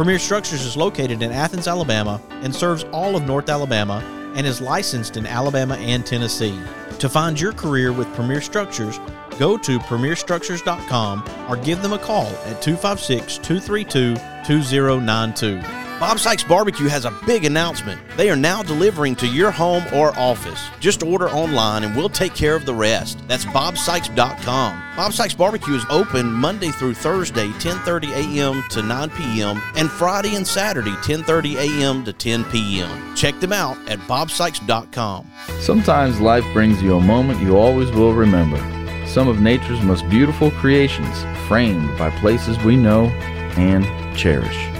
Premier Structures is located in Athens, Alabama, and serves all of North Alabama and is licensed in Alabama and Tennessee. To find your career with Premier Structures, go to premierstructures.com or give them a call at 256 232 2092. Bob Sykes Barbecue has a big announcement. They are now delivering to your home or office. Just order online and we'll take care of the rest. That's bobsykes.com. Bob Sykes Barbecue is open Monday through Thursday, 10:30 a.m. to 9 p.m. and Friday and Saturday, 10:30 a.m. to 10 p.m. Check them out at bobsykes.com. Sometimes life brings you a moment you always will remember. Some of nature's most beautiful creations, framed by places we know and cherish.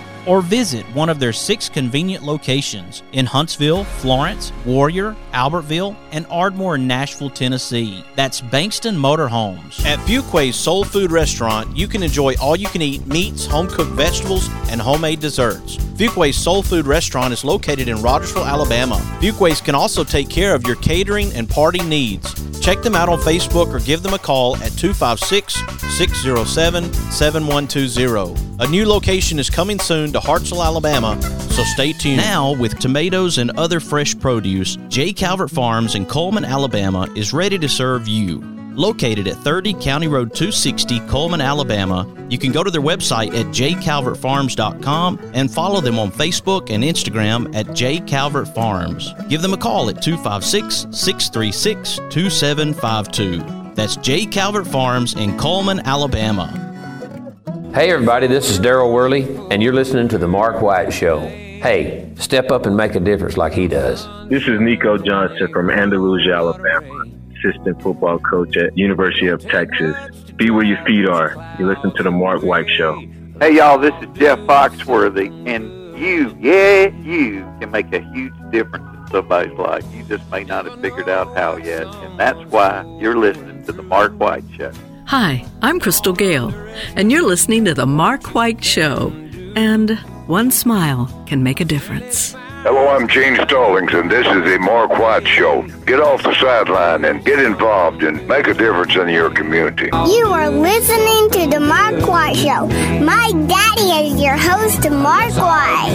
or visit one of their six convenient locations in Huntsville, Florence, Warrior, Albertville, and Ardmore, in Nashville, Tennessee. That's Bankston Motorhomes. At Fuquay's Soul Food Restaurant, you can enjoy all you can eat meats, home cooked vegetables, and homemade desserts. Fuquay's Soul Food Restaurant is located in Rogersville, Alabama. Fuquay's can also take care of your catering and party needs. Check them out on Facebook or give them a call at 256 607 7120. A new location is coming soon to Hartsville, Alabama, so stay tuned. Now, with tomatoes and other fresh produce, J. Calvert Farms in Coleman, Alabama is ready to serve you. Located at 30 County Road 260, Coleman, Alabama, you can go to their website at jcalvertfarms.com and follow them on Facebook and Instagram at jcalvertfarms. Give them a call at 256 636 2752. That's J. Calvert Farms in Coleman, Alabama. Hey, everybody, this is Daryl Worley, and you're listening to The Mark White Show. Hey, step up and make a difference like he does. This is Nico Johnson from Andalusia, Alabama, assistant football coach at University of Texas. Be where your feet are. You listen to The Mark White Show. Hey, y'all, this is Jeff Foxworthy, and you, yeah, you can make a huge difference in somebody's life. You just may not have figured out how yet, and that's why you're listening to The Mark White Show. Hi, I'm Crystal Gayle, and you're listening to The Mark White Show. And one smile can make a difference. Hello, I'm Gene Stallings, and this is the Mark White Show. Get off the sideline and get involved and make a difference in your community. You are listening to The Mark White Show. My daddy is your host, Mark White.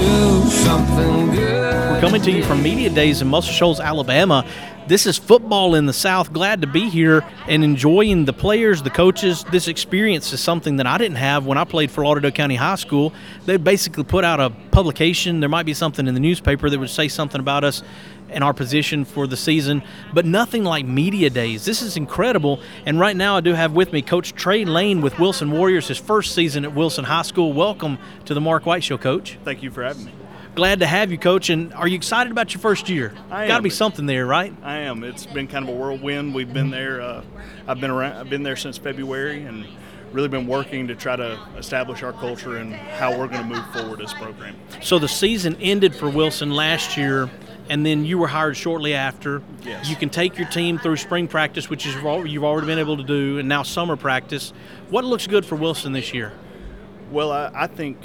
We're coming to you from Media Days in Muscle Shoals, Alabama. This is football in the South. Glad to be here and enjoying the players, the coaches. This experience is something that I didn't have when I played for Lauderdale County High School. They basically put out a publication. There might be something in the newspaper that would say something about us and our position for the season, but nothing like media days. This is incredible. And right now, I do have with me Coach Trey Lane with Wilson Warriors, his first season at Wilson High School. Welcome to the Mark White Show, Coach. Thank you for having me. Glad to have you, Coach. And are you excited about your first year? I Got to be something there, right? I am. It's been kind of a whirlwind. We've been there. Uh, I've been around. I've been there since February, and really been working to try to establish our culture and how we're going to move forward as a program. So the season ended for Wilson last year, and then you were hired shortly after. Yes. You can take your team through spring practice, which is you've already been able to do, and now summer practice. What looks good for Wilson this year? Well, I, I think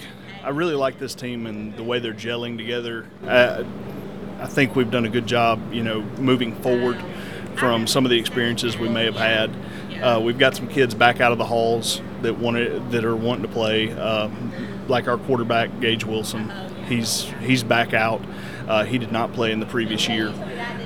I really like this team and the way they're gelling together. Uh, I think we've done a good job, you know, moving forward from some of the experiences we may have had. Uh, we've got some kids back out of the halls that wanted that are wanting to play, uh, like our quarterback Gage Wilson. He's he's back out. Uh, he did not play in the previous year.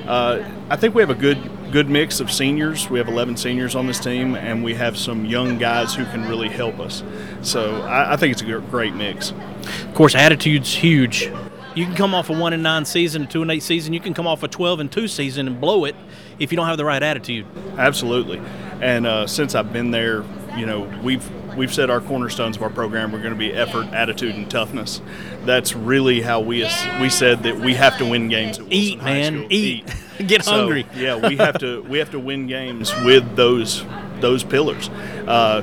Uh, I think we have a good good mix of seniors. We have 11 seniors on this team, and we have some young guys who can really help us. So I, I think it's a great mix. Of course, attitude's huge. You can come off a one and nine season, a two and eight season. You can come off a twelve and two season and blow it if you don't have the right attitude. Absolutely. And uh, since I've been there, you know, we've we've said our cornerstones of our program are going to be effort, attitude, and toughness. That's really how we we said that we have to win games. At Eat, man, School. eat. Get So, hungry. yeah, we have to we have to win games with those those pillars. Uh,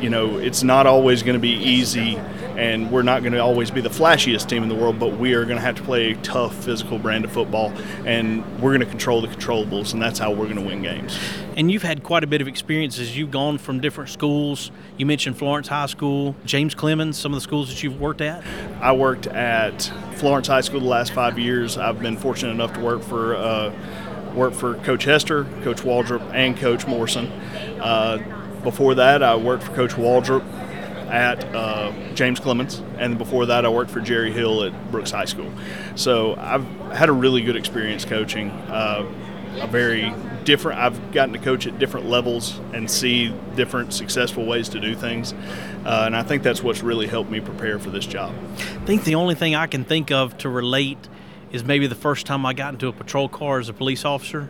you know, it's not always going to be easy, and we're not going to always be the flashiest team in the world. But we are going to have to play a tough, physical brand of football, and we're going to control the controllables, and that's how we're going to win games. And you've had quite a bit of experience as you've gone from different schools. You mentioned Florence High School, James Clemens, some of the schools that you've worked at. I worked at Florence High School the last five years. I've been fortunate enough to work for uh, work for Coach Hester, Coach Waldrop, and Coach Morrison. Uh, before that, I worked for Coach Waldrop at uh, James Clemens, and before that, I worked for Jerry Hill at Brooks High School. So I've had a really good experience coaching. Uh, a very different. I've gotten to coach at different levels and see different successful ways to do things, uh, and I think that's what's really helped me prepare for this job. I think the only thing I can think of to relate is maybe the first time I got into a patrol car as a police officer,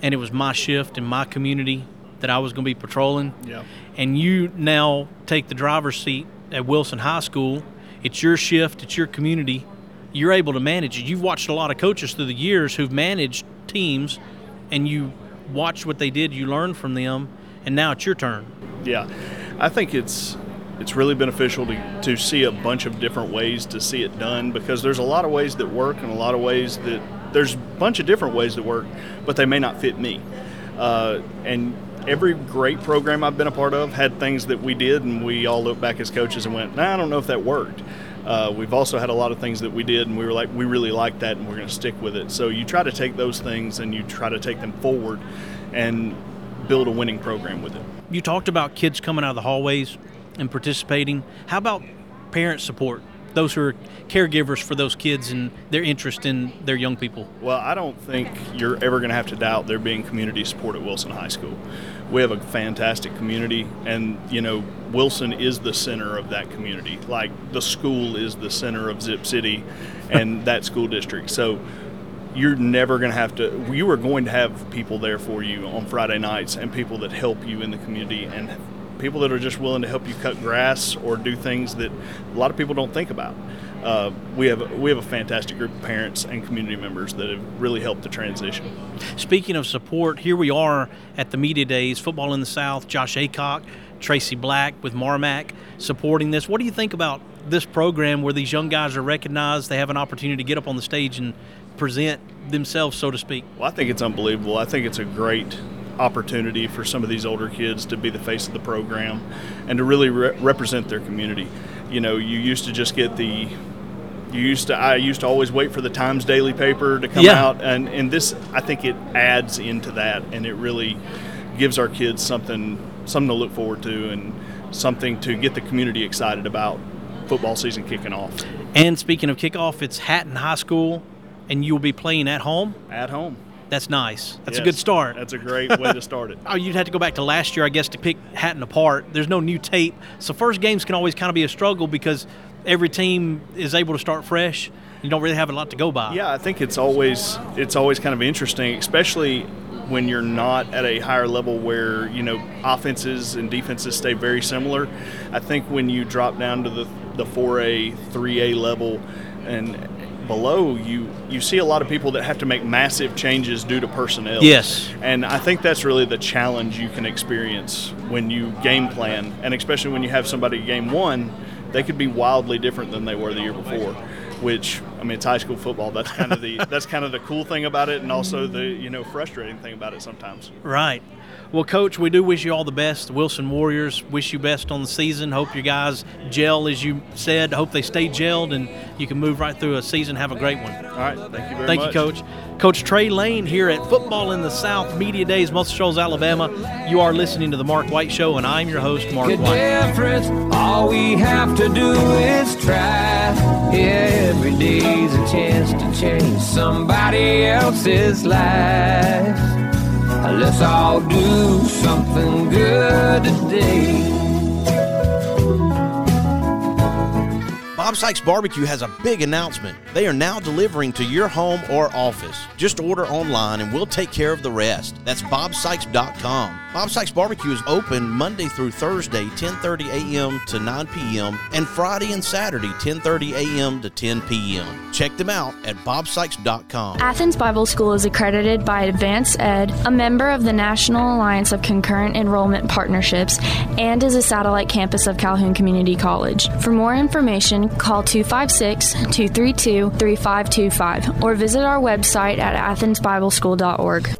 and it was my shift in my community that I was going to be patrolling. Yeah. And you now take the driver's seat at Wilson High School. It's your shift, it's your community. You're able to manage it. You've watched a lot of coaches through the years who've managed teams, and you watched what they did, you learned from them, and now it's your turn. Yeah, I think it's it's really beneficial to, to see a bunch of different ways to see it done because there's a lot of ways that work and a lot of ways that there's a bunch of different ways that work, but they may not fit me. Uh, and every great program I've been a part of had things that we did, and we all looked back as coaches and went, nah, I don't know if that worked. Uh, we've also had a lot of things that we did, and we were like, we really like that, and we're going to stick with it. So you try to take those things and you try to take them forward and build a winning program with it. You talked about kids coming out of the hallways and participating. How about parent support? Those who are caregivers for those kids and their interest in their young people. Well, I don't think you're ever going to have to doubt there being community support at Wilson High School. We have a fantastic community, and you know, Wilson is the center of that community. Like the school is the center of Zip City and that school district. So you're never going to have to, you are going to have people there for you on Friday nights and people that help you in the community and people that are just willing to help you cut grass or do things that a lot of people don't think about. Uh, we have we have a fantastic group of parents and community members that have really helped the transition. Speaking of support, here we are at the Media Days, Football in the South, Josh Acock, Tracy Black with Marmac supporting this. What do you think about this program where these young guys are recognized, they have an opportunity to get up on the stage and present themselves, so to speak? Well, I think it's unbelievable. I think it's a great opportunity for some of these older kids to be the face of the program and to really re- represent their community. You know, you used to just get the you used to I used to always wait for the Times Daily paper to come Yeah. out and and this I think it adds into that and it really gives our kids something something to look forward to and something to get the community excited about football season kicking off. And speaking of kickoff, it's Hatton High School and you'll be playing at home. At home. That's nice. That's a good start. That's a great way to start it. Oh, you'd have to go back to last year, I guess, to pick Hatton apart. There's no new tape, so first games can always kind of be a struggle because every team is able to start fresh. You don't really have a lot to go by. Yeah, I think it's always it's always kind of interesting, especially when you're not at a higher level where you know offenses and defenses stay very similar. I think when you drop down to the the 4A, 3A level, and below you you see a lot of people that have to make massive changes due to personnel. Yes. And I think that's really the challenge you can experience when you game plan, and especially when you have somebody game one, they could be wildly different than they were the year before. Which I mean, it's high school football. That's kind of the that's kind of the cool thing about it, and also the you know frustrating thing about it sometimes. Right. Well, Coach, we do wish you all the best. The Wilson Warriors wish you best on the season. Hope your guys gel, as you said. Hope they stay gelled and you can move right through a season. Have a great one. All right. Thank you very Thank much. you, Coach. Coach Trey Lane here at Football in the South Media Days, Muscle Shoals, Alabama. You are listening to The Mark White Show, and I'm your host, Mark White. difference. All we have to do is try. Every day's a chance to change somebody else's life. Let's all do something good today. Bob Sykes Barbecue has a big announcement. They are now delivering to your home or office. Just order online and we'll take care of the rest. That's bobsykes.com. Bob Sykes Barbecue is open Monday through Thursday, 10:30 a.m. to 9 p.m. and Friday and Saturday, 10:30 a.m. to 10 p.m. Check them out at bobsykes.com. Athens Bible School is accredited by Advance Ed, a member of the National Alliance of Concurrent Enrollment Partnerships, and is a satellite campus of Calhoun Community College. For more information, call 256 232 3525 or visit our website at athensbibleschool.org.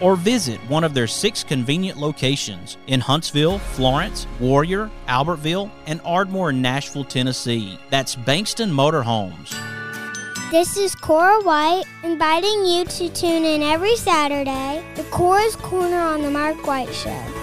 or visit one of their six convenient locations in Huntsville, Florence, Warrior, Albertville, and Ardmore in Nashville, Tennessee. That's Bankston Motorhomes. This is Cora White inviting you to tune in every Saturday to Cora's Corner on the Mark White Show.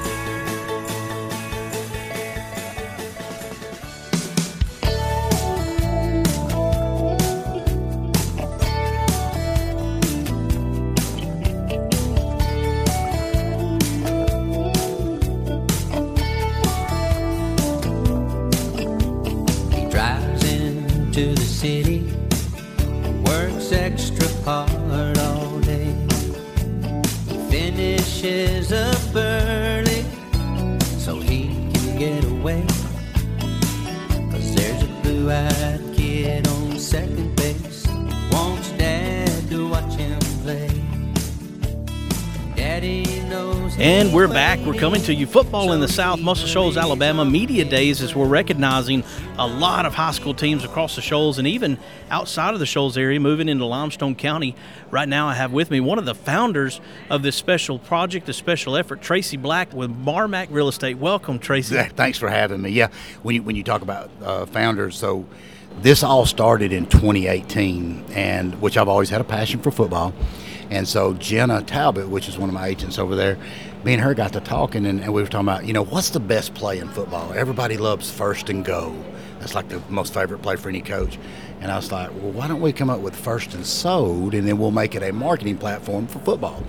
You. Football in the South, Muscle Shoals, Alabama. Media Days as we're recognizing a lot of high school teams across the Shoals and even outside of the Shoals area, moving into Limestone County. Right now, I have with me one of the founders of this special project, this special effort, Tracy Black with Marmac Real Estate. Welcome, Tracy. Thanks for having me. Yeah, when you, when you talk about uh, founders, so this all started in 2018, and which I've always had a passion for football. And so Jenna Talbot, which is one of my agents over there, me and her got to talking, and, and we were talking about, you know, what's the best play in football? Everybody loves first and go. That's like the most favorite play for any coach. And I was like, well, why don't we come up with first and sold, and then we'll make it a marketing platform for football.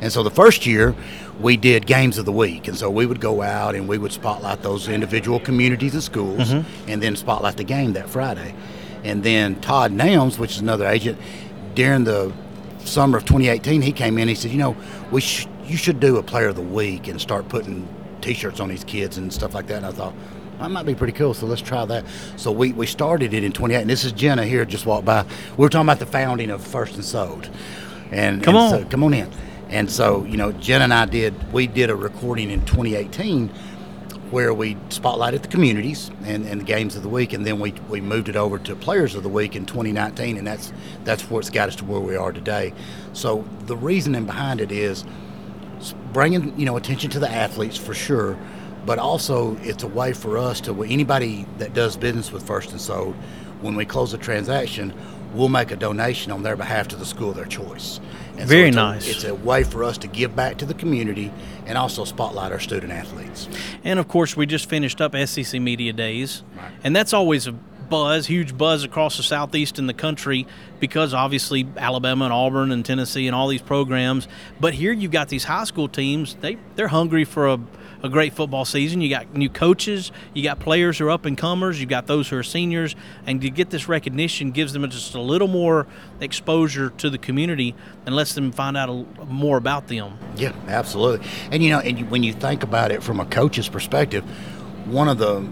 And so the first year, we did games of the week. And so we would go out and we would spotlight those individual communities and schools Mhm. and then spotlight the game that Friday. And then Todd Nams, which is another agent, during the summer of 2018, he came in. He said, "You know, we sh- you should do a player of the week and start putting T-shirts on these kids and stuff like that." And I thought that might be pretty cool. So let's try that. So we, we started it in 28. And this is Jenna here, just walked by. We were talking about the founding of First and Sold. And Come and on. so- come on in. And so you know, Jenna and I did we did a recording in 2018 where we spotlighted the communities and, and the games of the week, and then we, we moved it over to Players of the Week in 2019, and that's that's what's got us to where we are today. So the reasoning behind it is bringing you know attention to the athletes for sure, but also it's a way for us to anybody that does business with First and Sold, when we close a transaction, we'll make a donation on their behalf to the school of their choice. And Very it's nice. A, it's a way for us to give back to the community and also spotlight our student athletes. And of course, we just finished up SEC Media Days, and that's always a buzz, huge buzz across the southeast in the country because obviously Alabama and Auburn and Tennessee and all these programs. But here you've got these high school teams; they they're hungry for a a great football season. You got new coaches, you got players who are up and comers, you got those who are seniors, and to get this recognition gives them just a little more exposure to the community and lets them find out a, more about them. Yeah, absolutely. And you know, and when you think about it from a coach's perspective, one of the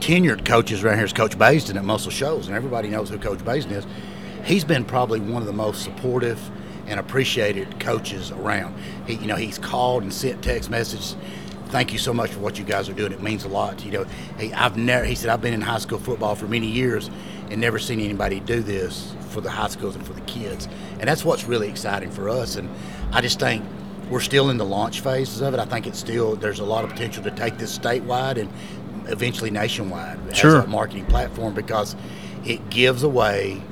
tenured coaches around here is Coach Basden at Muscle Shoals, and everybody knows who Coach Basden is. He's been probably one of the most supportive and appreciated coaches around. He, you know, he's called and sent text messages thank you so much for what you guys are doing. It means a lot. You know, hey, I've never. He said I've been in high school football for many years and never seen anybody do this for the high schools and for the kids. And that's what's really exciting for us. And I just think we're still in the launch phases of it. I think it's still there's a lot of potential to take this statewide and eventually nationwide sure. as a marketing platform because it gives a way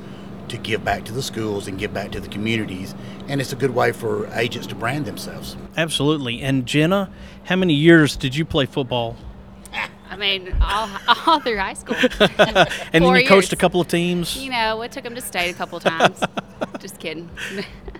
to give back to the schools and give back to the communities and it's a good way for agents to brand themselves. Absolutely. And Jenna, how many years did you play football? I mean, all, all through high school. and then you coached a couple of teams. You know, it took them to state a couple of times. Just kidding.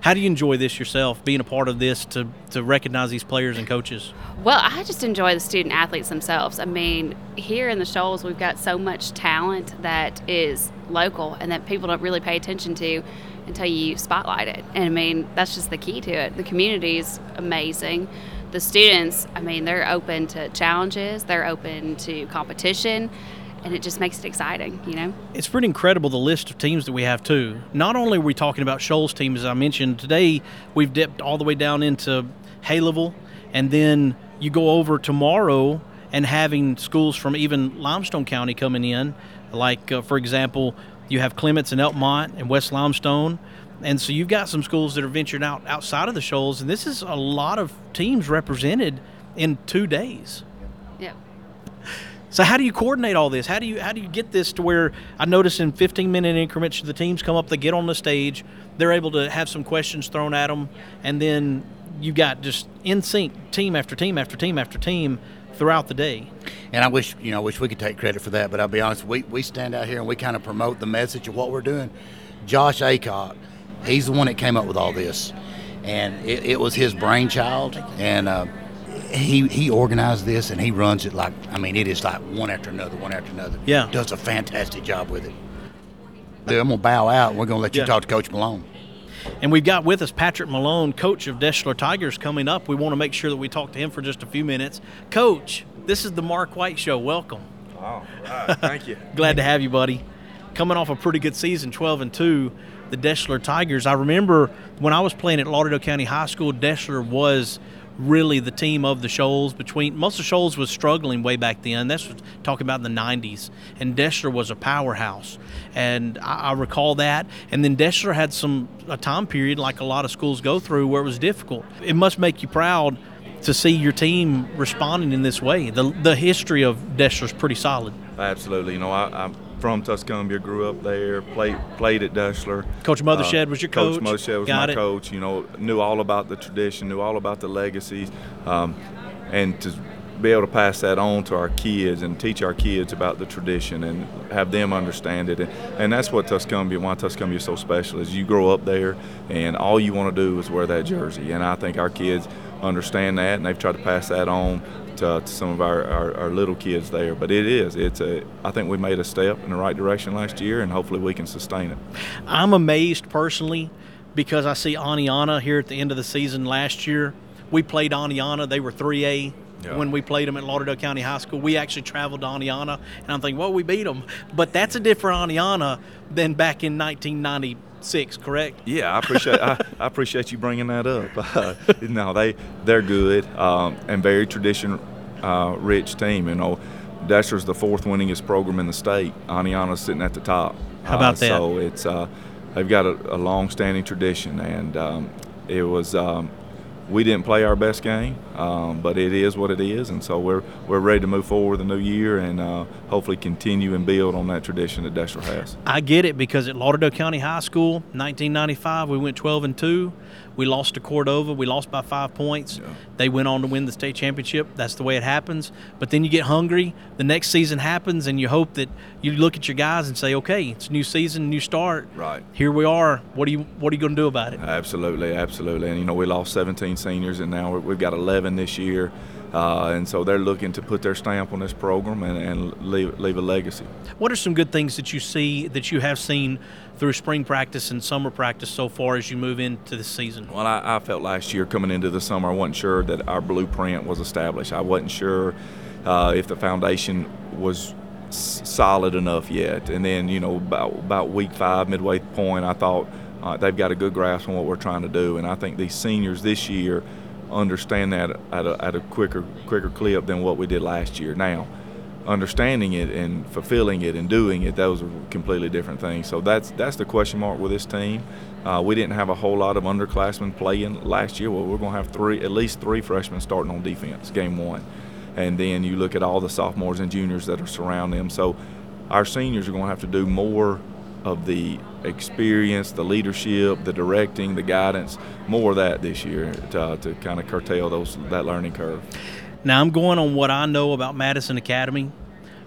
How do you enjoy this yourself, being a part of this to, to recognize these players and coaches? Well, I just enjoy the student athletes themselves. I mean, here in the Shoals, we've got so much talent that is local and that people don't really pay attention to until you spotlight it. And I mean, that's just the key to it. The community is amazing. The students, I mean, they're open to challenges, they're open to competition, and it just makes it exciting, you know? It's pretty incredible the list of teams that we have, too. Not only are we talking about Shoals teams, as I mentioned, today we've dipped all the way down into Haleyville, and then you go over tomorrow and having schools from even Limestone County coming in, like, uh, for example, you have Clemens and Elkmont and West Limestone. And so you've got some schools that are ventured out outside of the shoals, and this is a lot of teams represented in two days. Yeah. So how do you coordinate all this? How do you how do you get this to where I notice in 15 minute increments the teams come up, they get on the stage, they're able to have some questions thrown at them, and then you've got just in sync team after team after team after team throughout the day. And I wish you know, I wish we could take credit for that, but I'll be honest, we, we stand out here and we kind of promote the message of what we're doing. Josh Acock, he's the one that came up with all this, and it, it was his brainchild, and uh, he he organized this and he runs it like I mean, it is like one after another, one after another. Yeah, does a fantastic job with it. I'm gonna bow out. and We're gonna let you Yeah. talk to Coach Malone. And we've got with us Patrick Malone, coach of Deshler Tigers, coming up. We want to make sure that we talk to him for just a few minutes. Coach, this is the Mark White Show. Welcome. Oh, right. thank you. Glad to have you, buddy. Coming off a pretty good season, 12 and 2, the Deshler Tigers. I remember when I was playing at Lauderdale County High School, Deshler was really the team of the Shoals. Between most of Shoals was struggling way back then. That's talking about in the 90s, and Deshler was a powerhouse. And I, I recall that. And then Deshler had some a time period like a lot of schools go through where it was difficult. It must make you proud to see your team responding in this way. The the history of Deshler's pretty solid. Absolutely. You know, I, I'm from Tuscumbia, grew up there, played played at Deshler. Coach Mothershed was your coach? Coach Mothershed was Got my it. coach. You know, knew all about the tradition, knew all about the legacies, um, and to be able to pass that on to our kids and teach our kids about the tradition and have them understand it. And, and that's what Tuscumbia, why Tuscumbia is so special, is you grow up there and all you want to do is wear that jersey. And I think our kids understand that and they've tried to pass that on to, to some of our, our, our little kids there. But it is, it's a, I think we made a step in the right direction last year and hopefully we can sustain it. I'm amazed personally because I see Aniana here at the end of the season last year. We played Aniana; they were 3A Yeah. when we played them at Lauderdale County High School. We actually traveled to Aniana, and I'm thinking, well, we beat them, but that's a different Aniana than back in 1996, correct? Yeah, I appreciate I, I appreciate you bringing that up. Uh, no, they they're good um, and very tradition uh, rich team. You know, Deshler's the fourth winningest program in the state. Aniana's sitting at the top. How about Uh, that? So it's uh, they've got a, a long-standing tradition, and um, it was. Um, we didn't play our best game, um, but it is what it is, and so we're we're ready to move forward the new year and uh, hopefully continue and build on that tradition that Deshler has. I get it because at Lauderdale County High School, 1995, we went 12 and two. We lost to Cordova. We lost by five points. They went on to win the state championship. That's the way it happens. But then you get hungry. The next season happens, and you hope that you look at your guys and say, "Okay, it's a new season, new start. Right. Here we are. What are you What are you going to do about it?" Absolutely, absolutely. And you know, we lost 17 seniors, and now we've got 11 this year. Uh, and so they're looking to put their stamp on this program and, and leave, leave a legacy. What are some good things that you see that you have seen through spring practice and summer practice so far as you move into the season? Well, I, I felt last year coming into the summer, I wasn't sure that our blueprint was established. I wasn't sure uh, if the foundation was s- solid enough yet. And then, you know, about, about week five, midway point, I thought uh, they've got a good grasp on what we're trying to do. And I think these seniors this year understand that at a, at a quicker quicker clip than what we did last year. Now, understanding it and fulfilling it and doing it, those are completely different things. So that's that's the question mark with this team. Uh, we didn't have a whole lot of underclassmen playing last year. Well, we're going to have three, at least three freshmen starting on defense, game one, and then you look at all the sophomores and juniors that are surrounding them. So our seniors are going to have to do more of the experience, the leadership, the directing, the guidance, more of that this year to, to kind of curtail those that learning curve. Now I'm going on what I know about Madison Academy.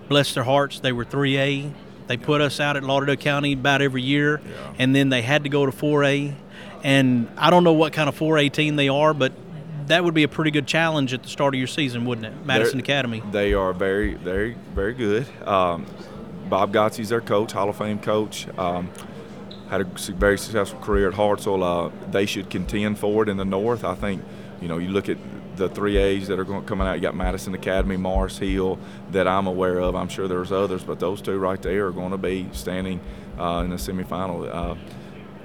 Bless their hearts, they were 3A. They put us out at Lauderdale County about every year, and then they had to go to 4A. And I don't know what kind of 4A team they are, but that would be a pretty good challenge at the start of your season, wouldn't it? Madison They're- Academy. They are very, very, very good. Um, Bob Godsey's their coach, Hall of Fame coach. Um, had a very successful career at Hartselle. Uh, they should contend for it in the North. I think, you know, you look at the three A's that are going coming out. You got Madison Academy, Mars Hill, that I'm aware of. I'm sure there's others, but those two right there are going to be standing uh, in the semifinal. Uh,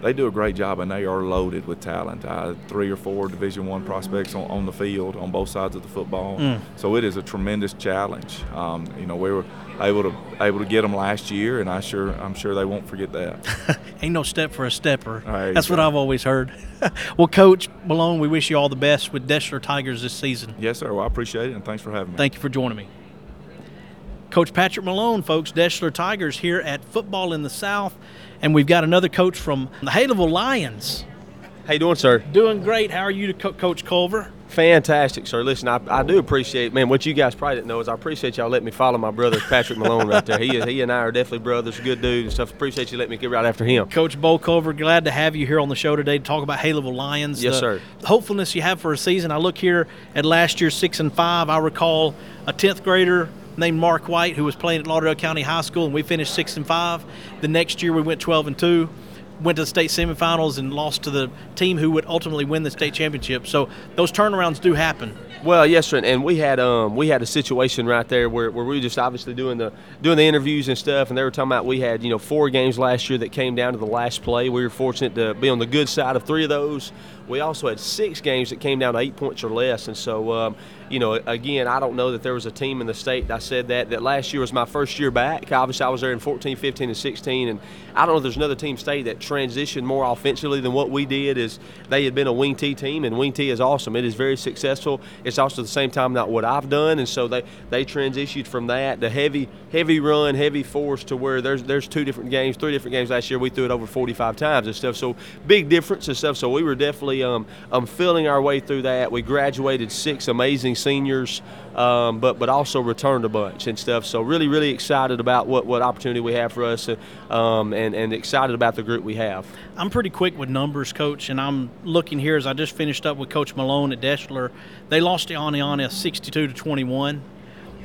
they do a great job, and they are loaded with talent. Uh, three or four Division One prospects on, on the field on both sides of the football. Mm. So it is a tremendous challenge. Um, you know, we were able to able to get them last year, and I sure I'm sure they won't forget that. Ain't no step for a stepper. Right, That's what right. I've always heard. well, Coach Malone, we wish you all the best with Deshler Tigers this season. yes, sir. Well, I appreciate it, and thanks for having me. Thank you for joining me. Coach Patrick Malone, folks, Deshler Tigers here at Football in the South. And we've got another coach from the Haleyville Lions. How you doing, sir? Doing great. How are you, Co- Coach Culver? Fantastic, sir. Listen, I, I do appreciate, man. What you guys probably didn't know is I appreciate y'all letting me follow my brother Patrick Malone right there. He is, he and I are definitely brothers, good dude and stuff. Appreciate you letting me get right after him. Coach Bo Culver, glad to have you here on the show today to talk about Haleyville Lions. Yes, the sir. Hopefulness you have for a season. I look here at last year, six and five. I recall a tenth grader named Mark White who was playing at Lauderdale County High School, and we finished six and five. The next year we went twelve and two. Went to the state semifinals and lost to the team who would ultimately win the state championship. So those turnarounds do happen. Well, yes, sir. And we had um we had a situation right there where, where we were just obviously doing the doing the interviews and stuff, and they were talking about we had you know four games last year that came down to the last play. We were fortunate to be on the good side of three of those. We also had six games that came down to eight points or less, and so um, you know again I don't know that there was a team in the state. I said that that last year was my first year back. Obviously I was there in 14, 15, and 16, and I don't know if there's another team state that transitioned more offensively than what we did. Is they had been a wing T team, and wing T is awesome. It is very successful. It's also at the same time not what I've done, and so they they transitioned from that the heavy heavy run, heavy force to where there's there's two different games, three different games last year. We threw it over 45 times and stuff. So big difference and stuff. So we were definitely um, um feeling our way through that. We graduated six amazing seniors, um, but but also returned a bunch and stuff. So really really excited about what what opportunity we have for us, um, and and excited about the group we have. I'm pretty quick with numbers, Coach, and I'm looking here as I just finished up with Coach Malone at Deshler. They lost to Aniana 62 to 21,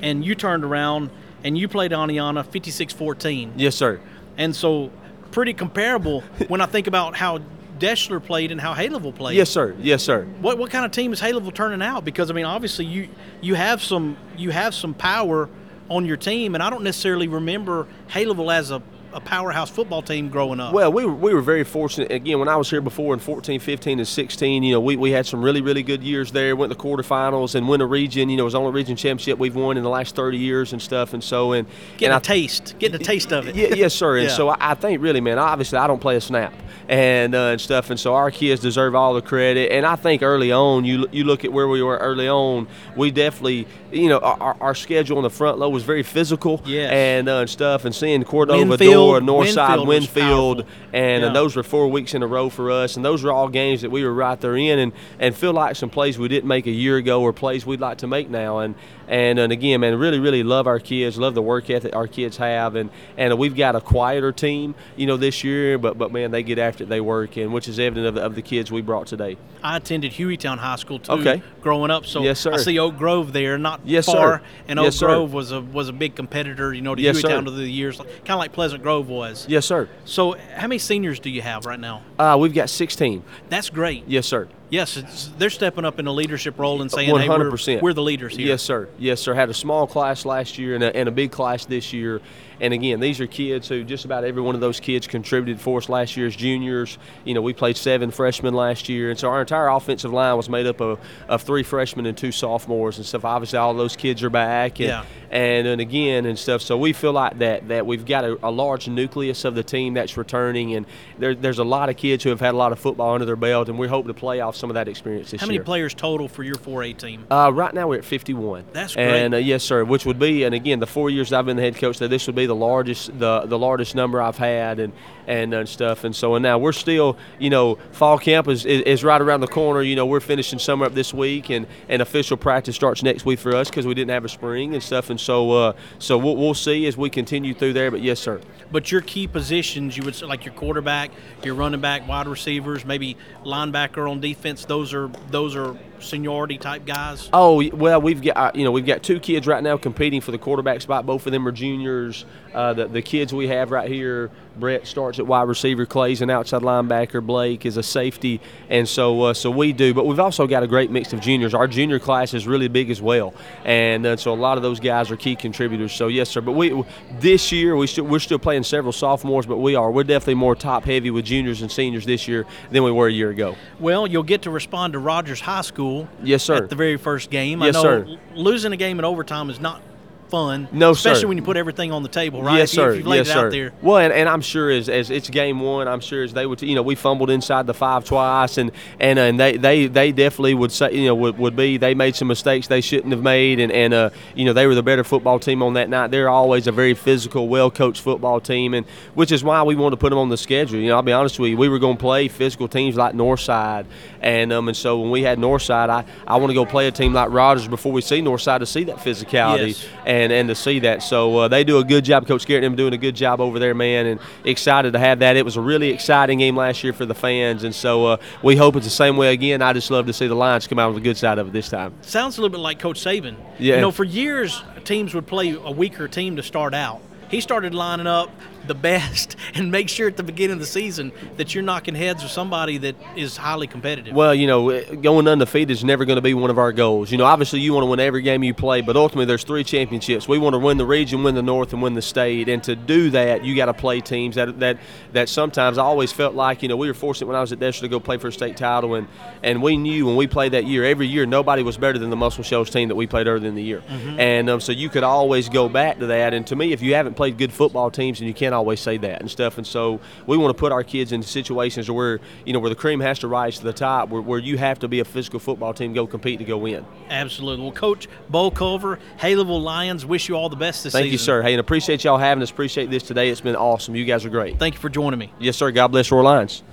and you turned around and you played Aniana 56-14. Yes, sir. And so, pretty comparable when I think about how Deshler played and how Haleyville played. Yes, sir. Yes, sir. What what kind of team is Haleyville turning out? Because I mean, obviously you you have some you have some power on your team, and I don't necessarily remember Haleyville as a, a powerhouse football team growing up. Well, we were, we were very fortunate. Again, when I was here before in 14, 15, and 16, you know, we, we had some really, really good years there. Went to the quarterfinals and won a region. You know, it was the only region championship we've won in the last 30 years and stuff. And so, and getting and a taste, getting a taste of it. Yeah, yes, sir. And Yeah. so I, I think really, man, obviously I don't play a snap and uh, and stuff, and so our kids deserve all the credit. And I think early on, you you look at where we were early on, we definitely, you know, our, our- our schedule on the front low was very physical Yes. and uh, and stuff, and seeing Cordova, Winfield- Door, Northside, Winfield and uh, Yeah. those were four weeks in a row for us, and those were all games that we were right there in, and and feel like some plays we didn't make a year ago or plays we'd like to make now, and and and again, man, really really love our kids, love the work ethic our kids have, and and we've got a quieter team, you know, this year, but but man, they get after it, they work, and which is evident of the, of the kids we brought today. I attended Hueytown High School too, Okay. growing up. So Yes, sir. I see Oak Grove there, not Yes, far. sir. And Yes, Oak sir. Grove was a was a big competitor, you know, to Yes, sir. Hueytown the years, kind of like Pleasant Grove was. Yes, sir. So how many seniors do you have right now? Uh, we've got 16. That's great. Yes, sir. Yes, it's, they're stepping up in a leadership role and saying, One "Hey, hundred we're, we're the leaders here." Yes, sir. Yes, sir. Had a small class last year and a, and a big class this year. And again, these are kids who just about every one of those kids contributed for us last year as juniors. You know, we played seven freshmen last year, and so our entire offensive line was made up of, of three freshmen and two sophomores and stuff. Obviously, all those kids are back. And, Yeah. and and again and stuff. So we feel like that that we've got a, a large nucleus of the team that's returning, and there, there's a lot of kids who have had a lot of football under their belt, and we hope to play off some of that experience this year. How many year. players total for your 4A team? Uh, right now we're at 51. That's great. And uh, yes, sir. Which would be, and again, the four years I've been the head coach there, this would be the largest, the the largest number I've had, and and, and stuff. And so, and now we're still, you know, fall camp is, is, is right around the corner. You know, we're finishing summer up this week, and, and official practice starts next week for us because we didn't have a spring and stuff. And so, uh, so we'll, we'll see as we continue through there. But yes, sir. But your key positions, you would like your quarterback, your running back, wide receivers, maybe linebacker on defense. Those are those are seniority type guys. Oh well, we've got you know we've got two kids right now competing for the quarterback spot. Both of them are juniors. Uh, the the kids we have right here, Brett starts at wide receiver, Clay's an outside linebacker, Blake is a safety, and so uh, so we do. But we've also got a great mix of juniors. Our junior class is really big as well, and uh, so a lot of those guys are key contributors. So yes, sir. But we this year we still, we're still playing several sophomores, but we are we're definitely more top heavy with juniors and seniors this year than we were a year ago. Well, you'll get to respond to Rogers High School. Yes, sir. At the very first game. Yes, I know sir. losing a game in overtime is not fun. No, sir. Especially when you put everything on the table, right? Yes, If you- sir. If you've laid yes, it sir. out there. Well, and, and I'm sure as, as it's game one, I'm sure as they would, you know, we fumbled inside the five twice, and and, and they, they they definitely would say, you know, would, would be they made some mistakes they shouldn't have made, and and uh, you know, they were the better football team on that night. They're always a very physical, well coached football team, and which is why we wanted to put them on the schedule. You know, I'll be honest with you, we were going to play physical teams like Northside, and um, and so when we had Northside, I, I want to go play a team like Rogers before we see Northside to see that physicality Yes. and and to see that. So uh, they do a good job. Coach Garrett and them doing a good job over there, man, and excited to have that. It was a really exciting game last year for the fans, and so uh, we hope it's the same way again. I just love to see the Lions come out on the good side of it this time. Sounds a little bit like Coach Saban. Yeah. You know, for years, teams would play a weaker team to start out. He started lining up the best and make sure at the beginning of the season that you're knocking heads with somebody that is highly competitive. Well, you know, eh, going undefeated is never going to be one of our goals. You know, obviously you want to win every game you play, but ultimately there's three championships. We want to win the region, win the North, and win the state. And to do that, you got to play teams that that that sometimes I always felt like, you know, we were fortunate when I was at Dexter to go play for a state title, and and we knew when we played that year, every year nobody was better than the Muscle Shoals team that we played earlier in the year. Mhm. And um, so you could always go back to that. And to me, if you haven't played good football teams, and you can't always say that and stuff. And so we want to put our kids in situations where you know where the cream has to rise to the top, where, where you have to be a physical football team, go compete to go win. Absolutely. Well, Coach Bo Culver, Haleyville Lions, wish you all the best this Thank season. you, sir. Hey, and appreciate y'all having us. Appreciate this today. It's been awesome. You guys are great. Thank you for joining me. Yes, sir. God bless your Lions.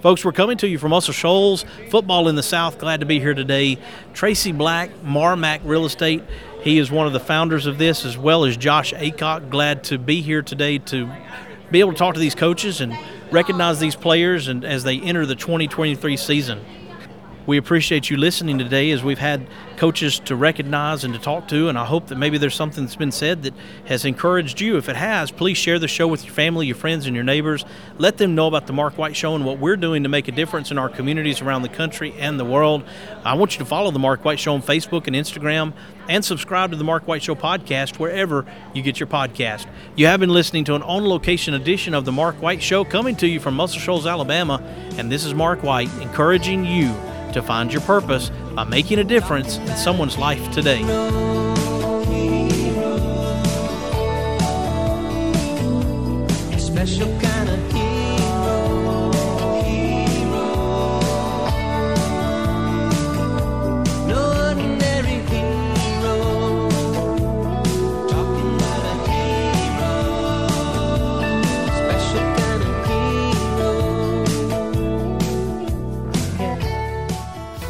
Folks, we're coming to you from Muscle Shoals, football in the South. Glad to be here today. Tracy Black, Marmac Real Estate. He is one of the founders of this, as well as Josh Acock. Glad to be here today to be able to talk to these coaches and recognize these players and as they enter the 2023 season. We appreciate you listening today as we've had coaches to recognize and to talk to, and I hope that maybe there's something that's been said that has encouraged you. If it has, please share the show with your family, your friends, and your neighbors. Let them know about the Mark White Show and what we're doing to make a difference in our communities around the country and the world. I want you to follow the Mark White Show on Facebook and Instagram and subscribe to the Mark White Show podcast wherever you get your podcast. You have been listening to an on location edition of the Mark White Show coming to you from Muscle Shoals, Alabama, and this is Mark White encouraging you to find your purpose by making a difference in someone's life today. Special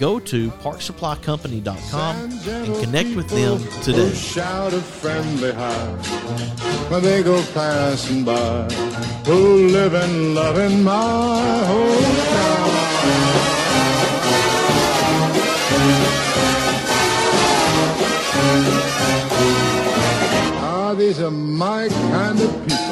Go to parksupplycompany.com and connect with them today. Shout a friendly hi when they go passing by. Who live and love in my hometown. Ah, these are my kind of people.